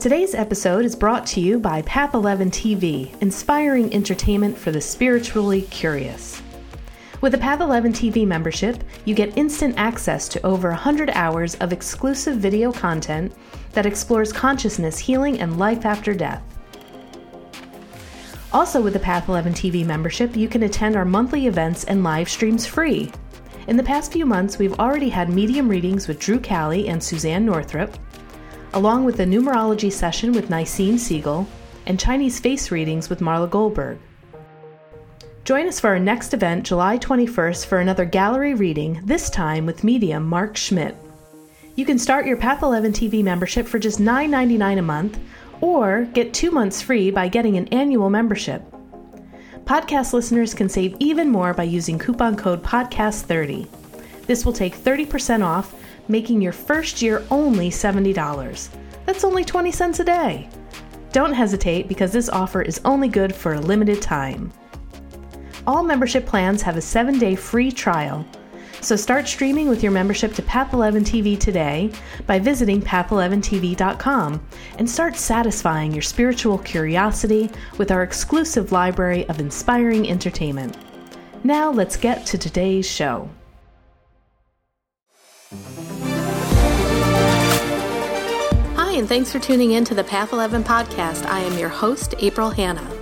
Today's episode is brought to you by Path 11 TV, inspiring entertainment for the spiritually curious. With a Path 11 TV membership, you get instant access to over 100 hours of exclusive video content that explores consciousness, healing, and life after death. Also, with the Path 11 TV membership, you can attend our monthly events and live streams free. In the past few months, we've already had medium readings with Drew Calley and Suzane Northrop, along with a numerology session with Nicene Siegel and Chinese face readings with Marla Goldberg. Join us for our next event, July 21st, for another gallery reading, this time with medium Mark Schmidt. You can start your Path 11 TV membership for just $9.99 a month, or get two months free by getting an annual membership. Podcast listeners can save even more by using coupon code PODCAST30. This will take 30% off making your first year only $70. That's only 20 cents a day. Don't hesitate because this offer is only good for a limited time. All membership plans have a 7 day free trial. So start streaming with your membership to Path 11 TV today by visiting path11tv.com and start satisfying your spiritual curiosity with our exclusive library of inspiring entertainment. Now let's get to today's show. Hi, and thanks for tuning in to the Path 11 podcast. I am your host, April Hanna.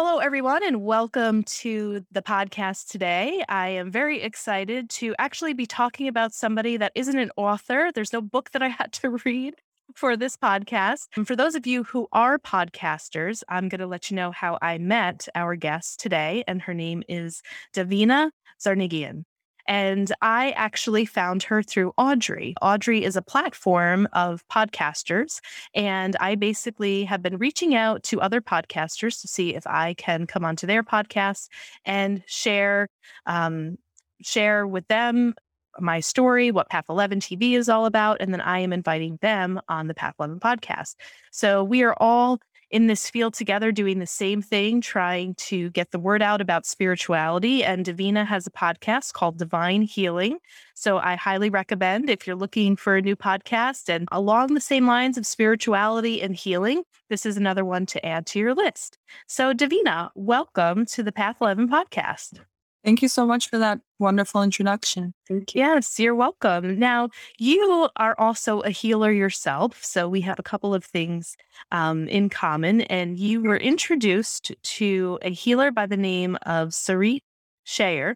Hello, everyone, and welcome to the podcast today. I am very excited to actually be talking about somebody that isn't an author. There's no book that I had to read for this podcast. And for those of you who are podcasters, I'm going to let you know how I met our guest today, and her name is Davina Zarnigian. And I actually found her through Audrey. Audrey is a platform of podcasters. And I basically have been reaching out to other podcasters to see if I can come onto their podcast and share. Um, share with them my story, what Path 11 TV is all about, and then I am inviting them on the Path 11 podcast. So we are all in this field together doing the same thing, trying to get the word out about spirituality. And Davina has a podcast called Divine Healing. So I highly recommend if you're looking for a new podcast and along the same lines of spirituality and healing, this is another one to add to your list. So, Davina, welcome to the Path 11 podcast. Thank you so much for that wonderful introduction. Thank you. Yes, you're welcome. Now, you are also a healer yourself. So we have a couple of things um, in common. And you were introduced to a healer by the name of Sarit Shayer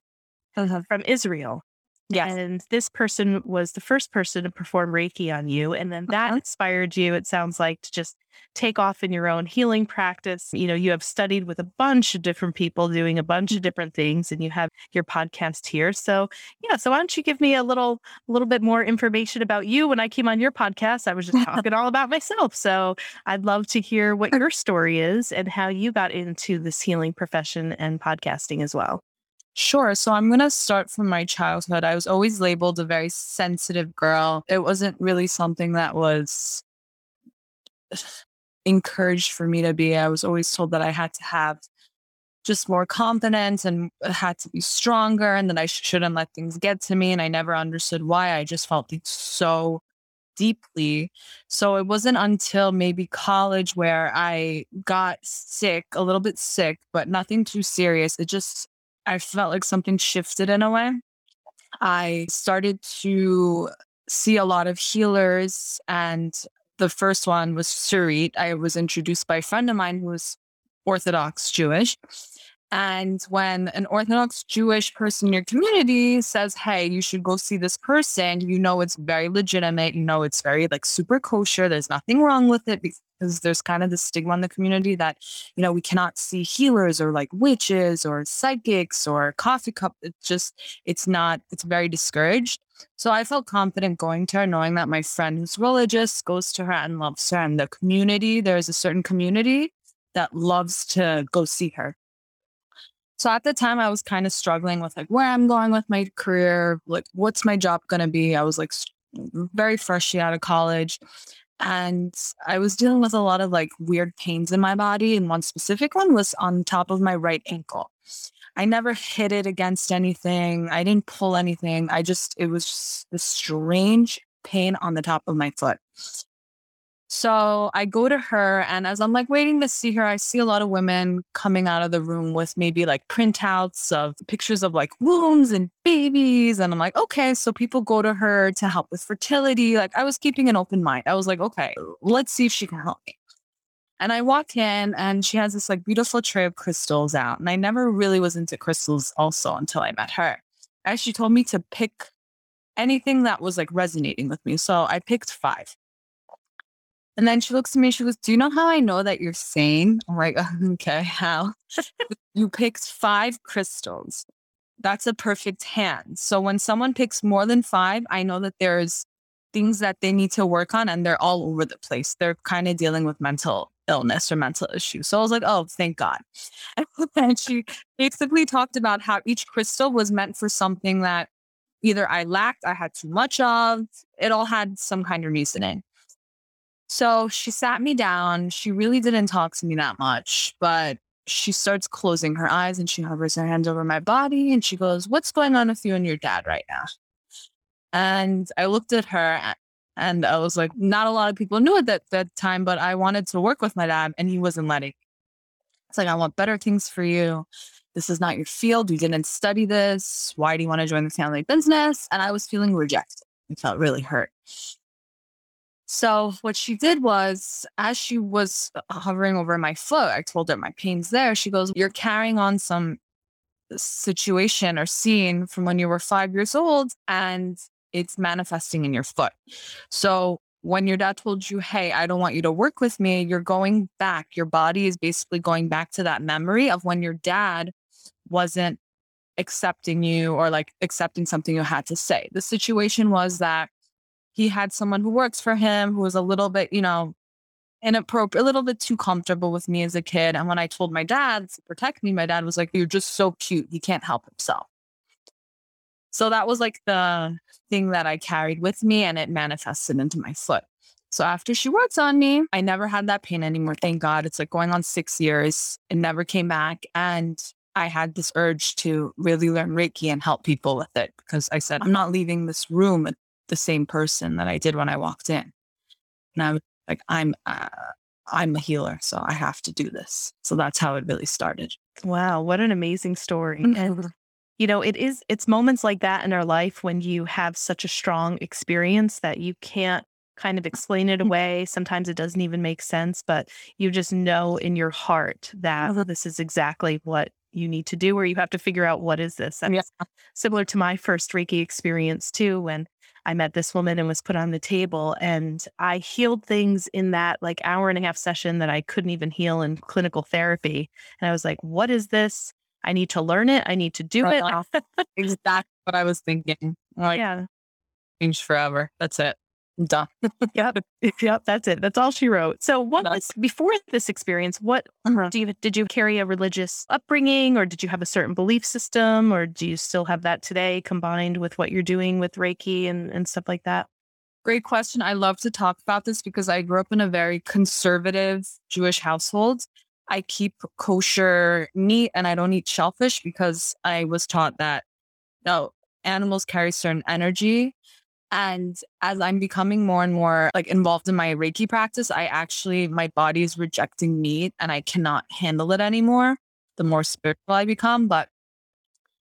uh-huh. from Israel. Yes. And this person was the first person to perform Reiki on you. And then that uh-huh. inspired you, it sounds like, to just take off in your own healing practice. You know, you have studied with a bunch of different people doing a bunch of mm-hmm. different things, and you have your podcast here. So, yeah. So, why don't you give me a little, a little bit more information about you? When I came on your podcast, I was just talking all about myself. So, I'd love to hear what your story is and how you got into this healing profession and podcasting as well. Sure. So I'm going to start from my childhood. I was always labeled a very sensitive girl. It wasn't really something that was encouraged for me to be. I was always told that I had to have just more confidence and had to be stronger and that I sh- shouldn't let things get to me. And I never understood why. I just felt it so deeply. So it wasn't until maybe college where I got sick, a little bit sick, but nothing too serious. It just I felt like something shifted in a way. I started to see a lot of healers, and the first one was Sarit. I was introduced by a friend of mine who was Orthodox Jewish. And when an Orthodox Jewish person in your community says, Hey, you should go see this person, you know it's very legitimate. You know it's very like super kosher. There's nothing wrong with it because there's kind of the stigma in the community that, you know, we cannot see healers or like witches or psychics or coffee cup. It's just, it's not, it's very discouraged. So I felt confident going to her, knowing that my friend who's religious goes to her and loves her. And the community, there's a certain community that loves to go see her. So at the time, I was kind of struggling with like where I'm going with my career, like what's my job going to be. I was like mm, very freshly out of college. And I was dealing with a lot of like weird pains in my body. And one specific one was on top of my right ankle. I never hit it against anything. I didn't pull anything. I just, it was just this strange pain on the top of my foot. So I go to her, and as I'm like waiting to see her, I see a lot of women coming out of the room with maybe like printouts of pictures of like wombs and babies. And I'm like, okay, so people go to her to help with fertility. Like I was keeping an open mind. I was like, okay, let's see if she can help me. And I walk in, and she has this like beautiful tray of crystals out. And I never really was into crystals also until I met her. As she told me to pick anything that was like resonating with me. So I picked five. And then she looks at me, she goes, Do you know how I know that you're sane? I'm like, Okay, how? you picked five crystals. That's a perfect hand. So when someone picks more than five, I know that there's things that they need to work on and they're all over the place. They're kind of dealing with mental illness or mental issues. So I was like, oh, thank God. And she basically talked about how each crystal was meant for something that either I lacked, I had too much of. It all had some kind of reasoning. So she sat me down. She really didn't talk to me that much, but she starts closing her eyes and she hovers her hands over my body and she goes, What's going on with you and your dad right now? And I looked at her and I was like, Not a lot of people knew at that, that time, but I wanted to work with my dad and he wasn't letting. It's like, I want better things for you. This is not your field. You didn't study this. Why do you want to join the family business? And I was feeling rejected. I felt really hurt. So what she did was, as she was uh, hovering over my foot, I told her my pain's there. She goes, "You're carrying on some situation or scene from when you were five years old, and it's manifesting in your foot." So when your dad told you, "Hey, I don't want you to work with me," you're going back. Your body is basically going back to that memory of when your dad wasn't accepting you or like accepting something you had to say. The situation was that he had someone who works for him who was a little bit, you know, inappropriate, a little bit too comfortable with me as a kid. And when I told my dad to protect me, my dad was like, You're just so cute. He can't help himself. So that was like the thing that I carried with me and it manifested into my foot. So after she worked on me, I never had that pain anymore. Thank God. It's like going on six years. It never came back. And I had this urge to really learn Reiki and help people with it because I said, I'm not leaving this room the same person that I did when I walked in. And I was like, I'm, uh, I'm a healer, so I have to do this. So that's how it really started. Wow, what an amazing story. Mm-hmm. And you know, it is it's moments like that in our life when you have such a strong experience that you can't kind of explain it mm-hmm. away. Sometimes it doesn't even make sense, but you just know in your heart that this is exactly what you need to do or you have to figure out what is this. That's yeah. similar to my first Reiki experience too when I met this woman and was put on the table. And I healed things in that like hour and a half session that I couldn't even heal in clinical therapy. And I was like, what is this? I need to learn it. I need to do it. exactly what I was thinking. Like, yeah. Change forever. That's it. Done. yep. Yep. That's it. That's all she wrote. So what was before this experience, what uh-huh. do you did you carry a religious upbringing or did you have a certain belief system or do you still have that today combined with what you're doing with Reiki and, and stuff like that? Great question. I love to talk about this because I grew up in a very conservative Jewish household. I keep kosher meat and I don't eat shellfish because I was taught that no animals carry certain energy and as I'm becoming more and more like involved in my Reiki practice, I actually, my body is rejecting meat and I cannot handle it anymore the more spiritual I become. But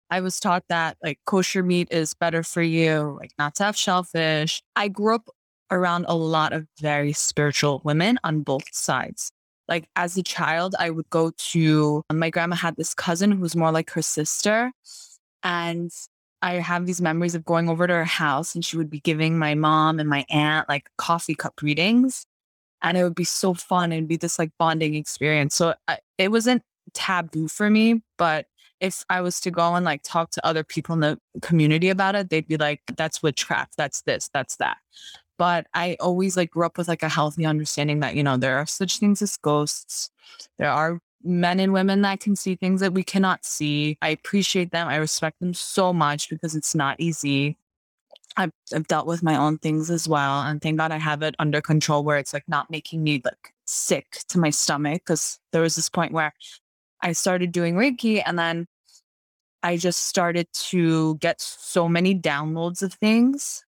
I was taught that like kosher meat is better for you, like not to have shellfish. I grew up around a lot of very spiritual women on both sides. Like as a child, I would go to my grandma had this cousin who was more like her sister. And I have these memories of going over to her house and she would be giving my mom and my aunt like coffee cup readings. And it would be so fun. It'd be this like bonding experience. So I, it wasn't taboo for me, but if I was to go and like talk to other people in the community about it, they'd be like, that's witchcraft, that's this, that's that. But I always like grew up with like a healthy understanding that, you know, there are such things as ghosts. There are men and women that can see things that we cannot see. I appreciate them. I respect them so much because it's not easy. I've, I've dealt with my own things as well. And thank God I have it under control where it's like not making me like sick to my stomach. Cause there was this point where I started doing Reiki and then I just started to get so many downloads of things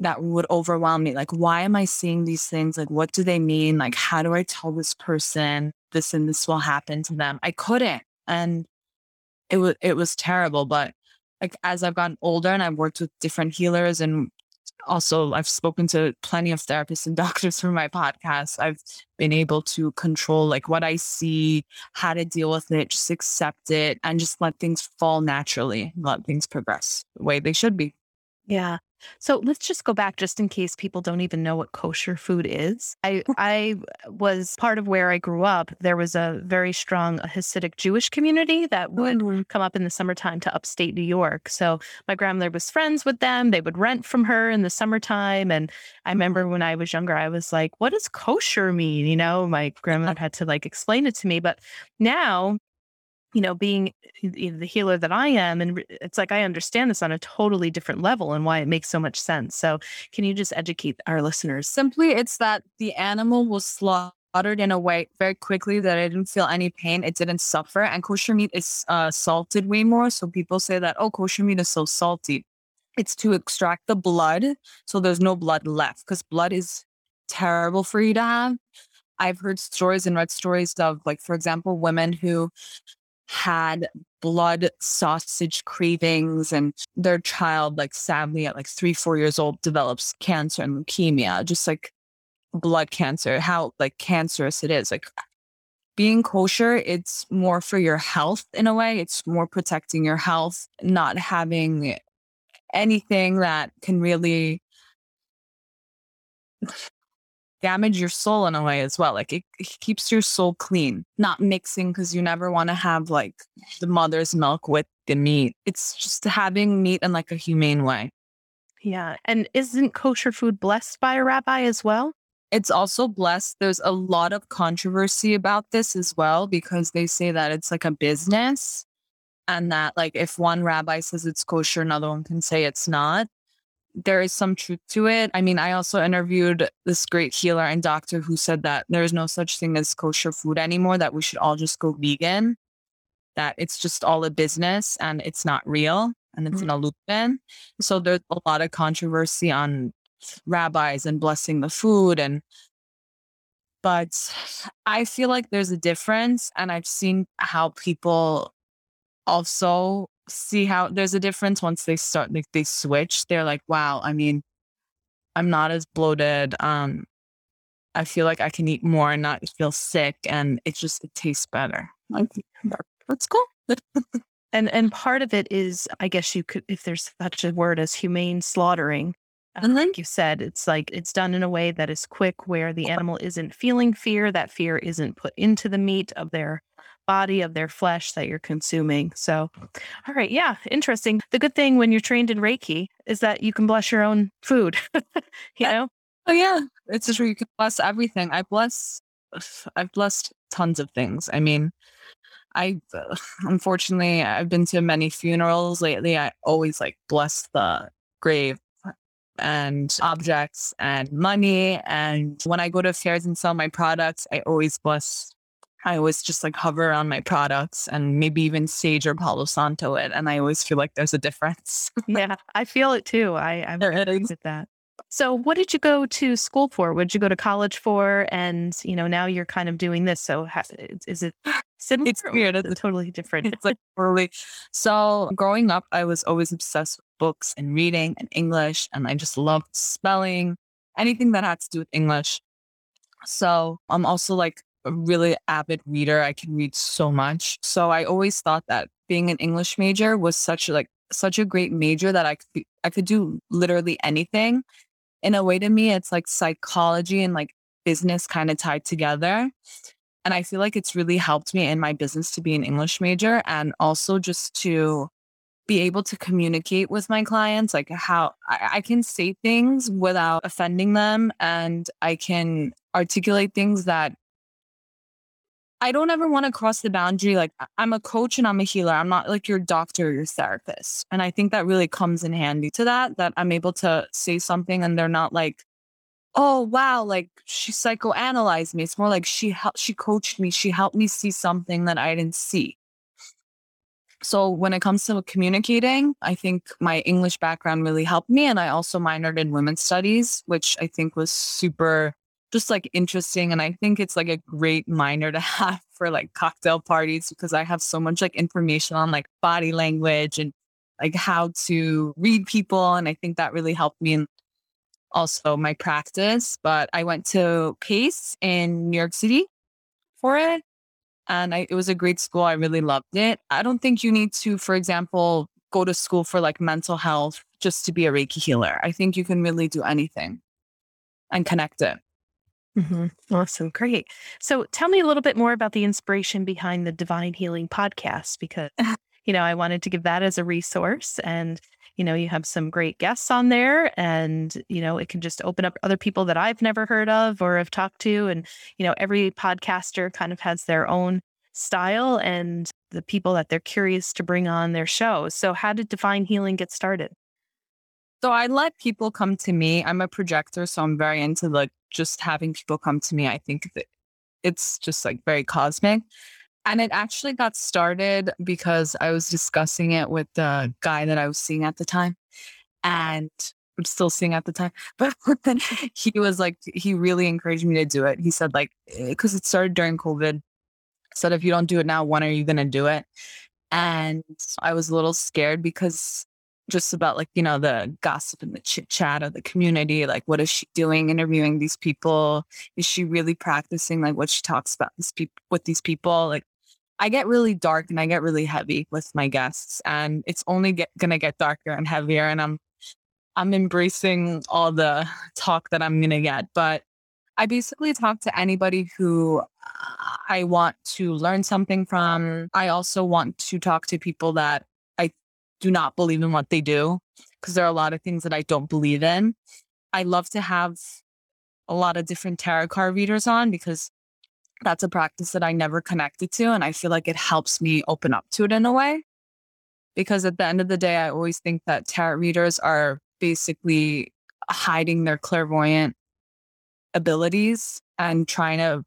that would overwhelm me. Like, why am I seeing these things? Like, what do they mean? Like, how do I tell this person this and this will happen to them? I couldn't. And it was it was terrible. But like as I've gotten older and I've worked with different healers and also I've spoken to plenty of therapists and doctors for my podcast. I've been able to control like what I see, how to deal with it, just accept it and just let things fall naturally, let things progress the way they should be. Yeah. So let's just go back just in case people don't even know what kosher food is. I I was part of where I grew up. There was a very strong Hasidic Jewish community that would mm-hmm. come up in the summertime to upstate New York. So my grandmother was friends with them. They would rent from her in the summertime. And I remember when I was younger, I was like, what does kosher mean? You know, my grandmother had to like explain it to me. But now you know, being the healer that I am, and it's like I understand this on a totally different level and why it makes so much sense. So, can you just educate our listeners? Simply, it's that the animal was slaughtered in a way very quickly that I didn't feel any pain. It didn't suffer. And kosher meat is uh, salted way more. So, people say that, oh, kosher meat is so salty. It's to extract the blood. So, there's no blood left because blood is terrible for you to have. I've heard stories and read stories of, like, for example, women who had blood sausage cravings and their child like sadly at like three four years old develops cancer and leukemia just like blood cancer how like cancerous it is like being kosher it's more for your health in a way it's more protecting your health not having anything that can really damage your soul in a way as well. Like it, it keeps your soul clean, not mixing because you never want to have like the mother's milk with the meat. It's just having meat in like a humane way. Yeah. And isn't kosher food blessed by a rabbi as well? It's also blessed. There's a lot of controversy about this as well because they say that it's like a business and that like if one rabbi says it's kosher, another one can say it's not there is some truth to it. I mean, I also interviewed this great healer and doctor who said that there is no such thing as kosher food anymore, that we should all just go vegan, that it's just all a business and it's not real and it's mm-hmm. an illusion. So there's a lot of controversy on rabbis and blessing the food and but I feel like there's a difference and I've seen how people also see how there's a difference once they start like they switch they're like wow i mean i'm not as bloated um i feel like i can eat more and not feel sick and it just it tastes better like that's cool and and part of it is i guess you could if there's such a word as humane slaughtering and like you said, it's like it's done in a way that is quick, where the animal isn't feeling fear. That fear isn't put into the meat of their body of their flesh that you're consuming. So, all right. Yeah. Interesting. The good thing when you're trained in Reiki is that you can bless your own food, you eh, know? Oh, yeah. It's just where you can bless everything. I bless, I've blessed tons of things. I mean, I uh, unfortunately I've been to many funerals lately. I always like bless the grave and objects and money. And when I go to fairs and sell my products, I always bless I always just like hover around my products and maybe even sage or Palo Santo it. And I always feel like there's a difference. yeah, I feel it too. I, I'm with that. So what did you go to school for? What did you go to college for? And, you know, now you're kind of doing this. So has, is it similar? It's weird. It's totally different. It's like totally. So growing up, I was always obsessed with books and reading and English. And I just loved spelling, anything that had to do with English. So I'm also like a really avid reader. I can read so much. So I always thought that being an English major was such like such a great major that I could I could do literally anything. In a way to me, it's like psychology and like business kind of tied together. And I feel like it's really helped me in my business to be an English major and also just to be able to communicate with my clients, like how I, I can say things without offending them and I can articulate things that I don't ever want to cross the boundary. Like I'm a coach and I'm a healer. I'm not like your doctor or your therapist. And I think that really comes in handy to that, that I'm able to say something and they're not like, oh wow, like she psychoanalyzed me. It's more like she helped she coached me. She helped me see something that I didn't see. So when it comes to communicating, I think my English background really helped me. And I also minored in women's studies, which I think was super just like interesting. And I think it's like a great minor to have for like cocktail parties because I have so much like information on like body language and like how to read people. And I think that really helped me in also my practice. But I went to Pace in New York City for it. And I, it was a great school. I really loved it. I don't think you need to, for example, go to school for like mental health just to be a Reiki healer. I think you can really do anything and connect it. Mm-hmm. Awesome. Great. So tell me a little bit more about the inspiration behind the Divine Healing podcast because, you know, I wanted to give that as a resource. And, you know, you have some great guests on there and, you know, it can just open up other people that I've never heard of or have talked to. And, you know, every podcaster kind of has their own style and the people that they're curious to bring on their show. So, how did Divine Healing get started? So I let people come to me. I'm a projector, so I'm very into like just having people come to me. I think that it's just like very cosmic. And it actually got started because I was discussing it with the guy that I was seeing at the time. And I'm still seeing at the time. But then he was like, he really encouraged me to do it. He said, like, because eh, it started during COVID. Said, if you don't do it now, when are you going to do it? And I was a little scared because just about like you know the gossip and the chit chat of the community like what is she doing interviewing these people? Is she really practicing like what she talks about this people with these people? Like i get really dark and i get really heavy with my guests and it's only get, gonna get darker and heavier and i'm i'm embracing all the talk that i'm gonna get but i basically talk to anybody who i want to learn something from. I also want to talk to people that do not believe in what they do because there are a lot of things that I don't believe in. I love to have a lot of different tarot card readers on because that's a practice that I never connected to. And I feel like it helps me open up to it in a way. Because at the end of the day, I always think that tarot readers are basically hiding their clairvoyant abilities and trying to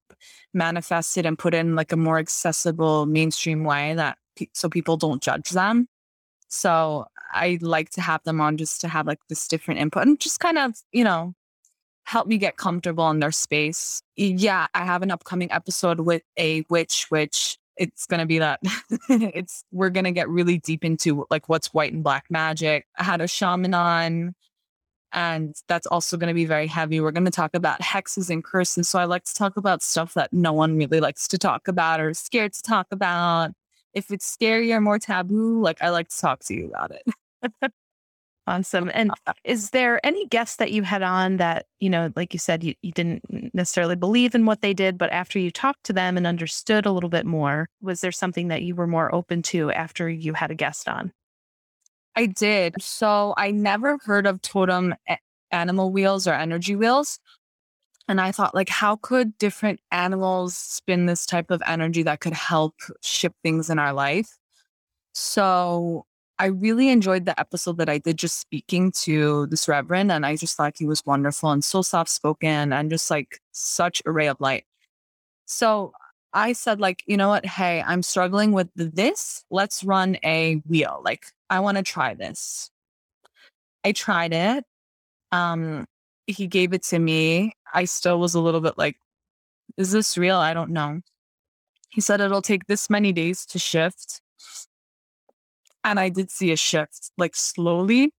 manifest it and put it in like a more accessible mainstream way that so people don't judge them. So I like to have them on just to have like this different input and just kind of, you know, help me get comfortable in their space. Yeah, I have an upcoming episode with a witch, which it's going to be that it's we're going to get really deep into like what's white and black magic. I had a shaman on and that's also going to be very heavy. We're going to talk about hexes and curses. So I like to talk about stuff that no one really likes to talk about or scared to talk about if it's scary or more taboo, like I like to talk to you about it. awesome. And is there any guests that you had on that, you know, like you said, you, you didn't necessarily believe in what they did, but after you talked to them and understood a little bit more, was there something that you were more open to after you had a guest on? I did. So I never heard of totem animal wheels or energy wheels. And I thought, like, how could different animals spin this type of energy that could help shift things in our life? So I really enjoyed the episode that I did just speaking to this reverend. And I just thought he was wonderful and so soft spoken and just like such a ray of light. So I said, like, you know what? Hey, I'm struggling with this. Let's run a wheel. Like, I want to try this. I tried it. Um, he gave it to me, I still was a little bit like, is this real? I don't know. He said it'll take this many days to shift. And I did see a shift, like slowly.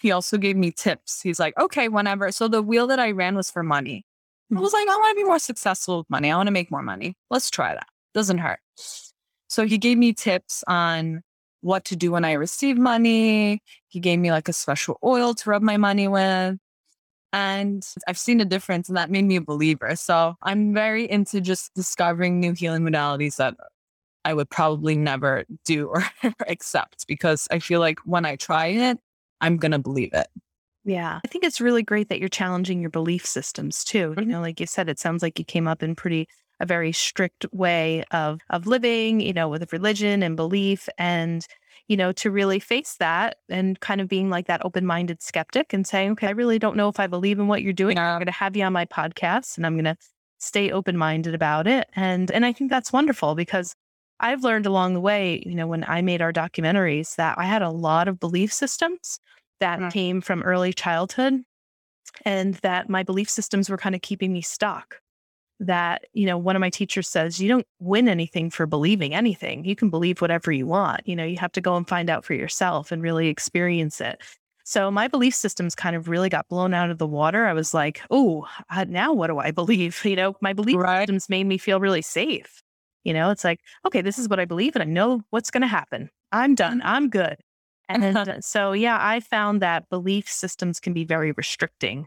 He also gave me tips. He's like, okay, whenever. So the wheel that I ran was for money. I mm-hmm. was like, I want to be more successful with money. I want to make more money. Let's try that. Doesn't hurt. So he gave me tips on what to do when I receive money. He gave me like a special oil to rub my money with. And I've seen a difference and that made me a believer. So I'm very into just discovering new healing modalities that I would probably never do or accept because I feel like when I try it, I'm going to believe it. Yeah. I think it's really great that you're challenging your belief systems too. You mm-hmm. know, like you said, it sounds like you came up in pretty a very strict way of of living, you know, with religion and belief and you know, to really face that and kind of being like that open minded skeptic and saying, okay, I really don't know if I believe in what you're doing. I'm going to have you on my podcast and I'm going to stay open minded about it. And, and I think that's wonderful because I've learned along the way, you know, when I made our documentaries that I had a lot of belief systems that mm. came from early childhood and that my belief systems were kind of keeping me stuck that, you know, one of my teachers says, you don't win anything for believing anything. You can believe whatever you want. You know, you have to go and find out for yourself and really experience it. So my belief systems kind of really got blown out of the water. I was like, oh, now what do I believe? You know, my belief right. systems made me feel really safe. You know, it's like, okay, this is what I believe and I know what's going to happen. I'm done. Mm-hmm. I'm good. And so, yeah, I found that belief systems can be very restricting.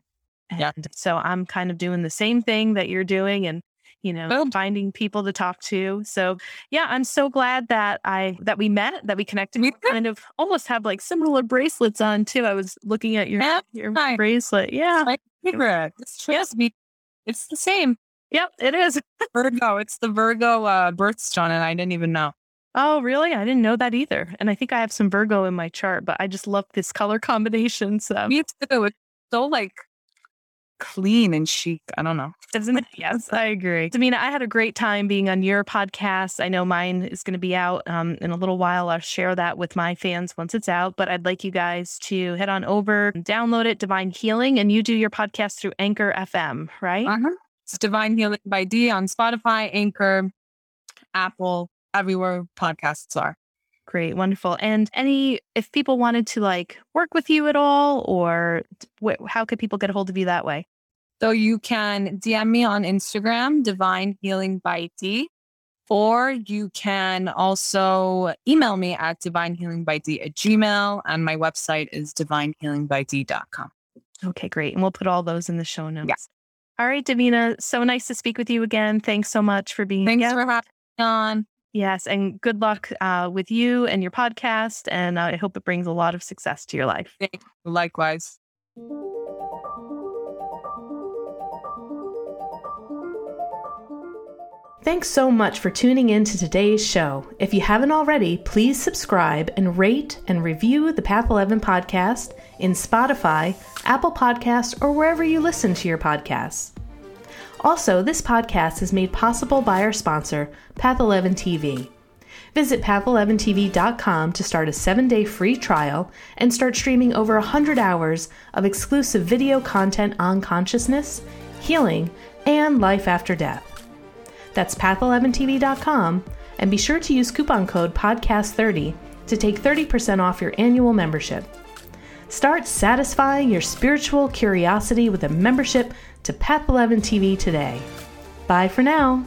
And yeah. so I'm kind of doing the same thing that you're doing and you know Boom. finding people to talk to. So yeah, I'm so glad that I that we met, that we connected. We kind of almost have like similar bracelets on too. I was looking at your yeah, your hi. bracelet. Yeah. My favorite. It's yes. It's the same. Yep, it is. Virgo. It's the Virgo uh, birthstone, and I didn't even know. Oh, really? I didn't know that either. And I think I have some Virgo in my chart, but I just love this color combination. So me too. It's so like clean and chic. I don't know. Isn't it? Yes, I agree. Davina, I had a great time being on your podcast. I know mine is going to be out um, in a little while. I'll share that with my fans once it's out, but I'd like you guys to head on over, download it, Divine Healing, and you do your podcast through Anchor FM, right? Uh-huh. It's Divine Healing by D on Spotify, Anchor, Apple, everywhere podcasts are. Great, wonderful. And any, if people wanted to like work with you at all, or wh- how could people get a hold of you that way? So you can DM me on Instagram, Divine Healing by D, or you can also email me at divinehealingbyd at gmail. And my website is divinehealingbyd.com. Okay, great. And we'll put all those in the show notes. Yeah. All right, Davina. So nice to speak with you again. Thanks so much for being Thanks here. for having me on. Yes, and good luck uh, with you and your podcast. And I hope it brings a lot of success to your life. Likewise. Thanks so much for tuning in to today's show. If you haven't already, please subscribe and rate and review the Path 11 podcast in Spotify, Apple Podcasts, or wherever you listen to your podcasts. Also, this podcast is made possible by our sponsor, Path11 TV. Visit path11tv.com to start a seven day free trial and start streaming over 100 hours of exclusive video content on consciousness, healing, and life after death. That's path11tv.com, and be sure to use coupon code PODCAST30 to take 30% off your annual membership. Start satisfying your spiritual curiosity with a membership to Path 11 TV today. Bye for now.